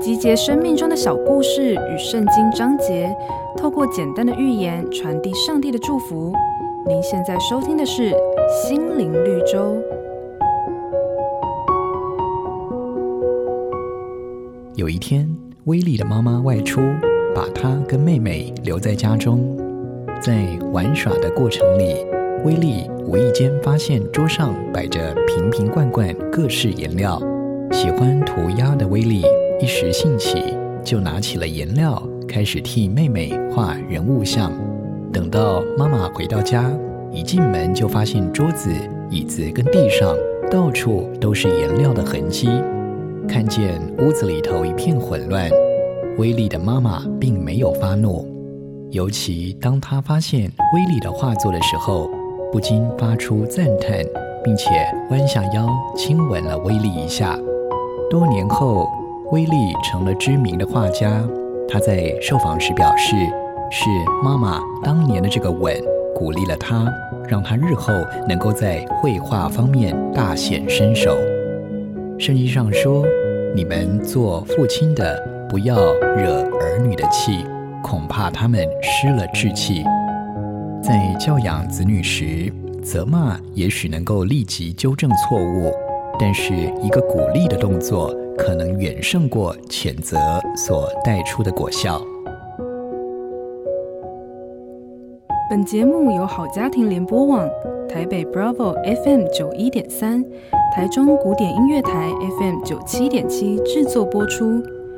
集结生命中的小故事与圣经章节，透过简单的寓言传递上帝的祝福。您现在收听的是《心灵绿洲》。有一天，威利的妈妈外出，把他跟妹妹留在家中。在玩耍的过程里，威利无意间发现桌上摆着瓶瓶罐罐各式颜料。喜欢涂鸦的威利一时兴起，就拿起了颜料，开始替妹妹画人物像。等到妈妈回到家，一进门就发现桌子、椅子跟地上到处都是颜料的痕迹。看见屋子里头一片混乱，威利的妈妈并没有发怒，尤其当她发现威利的画作的时候，不禁发出赞叹，并且弯下腰亲吻了威利一下。多年后，威利成了知名的画家。他在受访时表示，是妈妈当年的这个吻鼓励了他，让他日后能够在绘画方面大显身手。圣经上说：“你们做父亲的，不要惹儿女的气，恐怕他们失了志气。”在教养子女时，责骂也许能够立即纠正错误。但是，一个鼓励的动作可能远胜过谴责所带出的果效。本节目由好家庭联播网、台北 Bravo FM 九一点三、台中古典音乐台 FM 九七点七制作播出。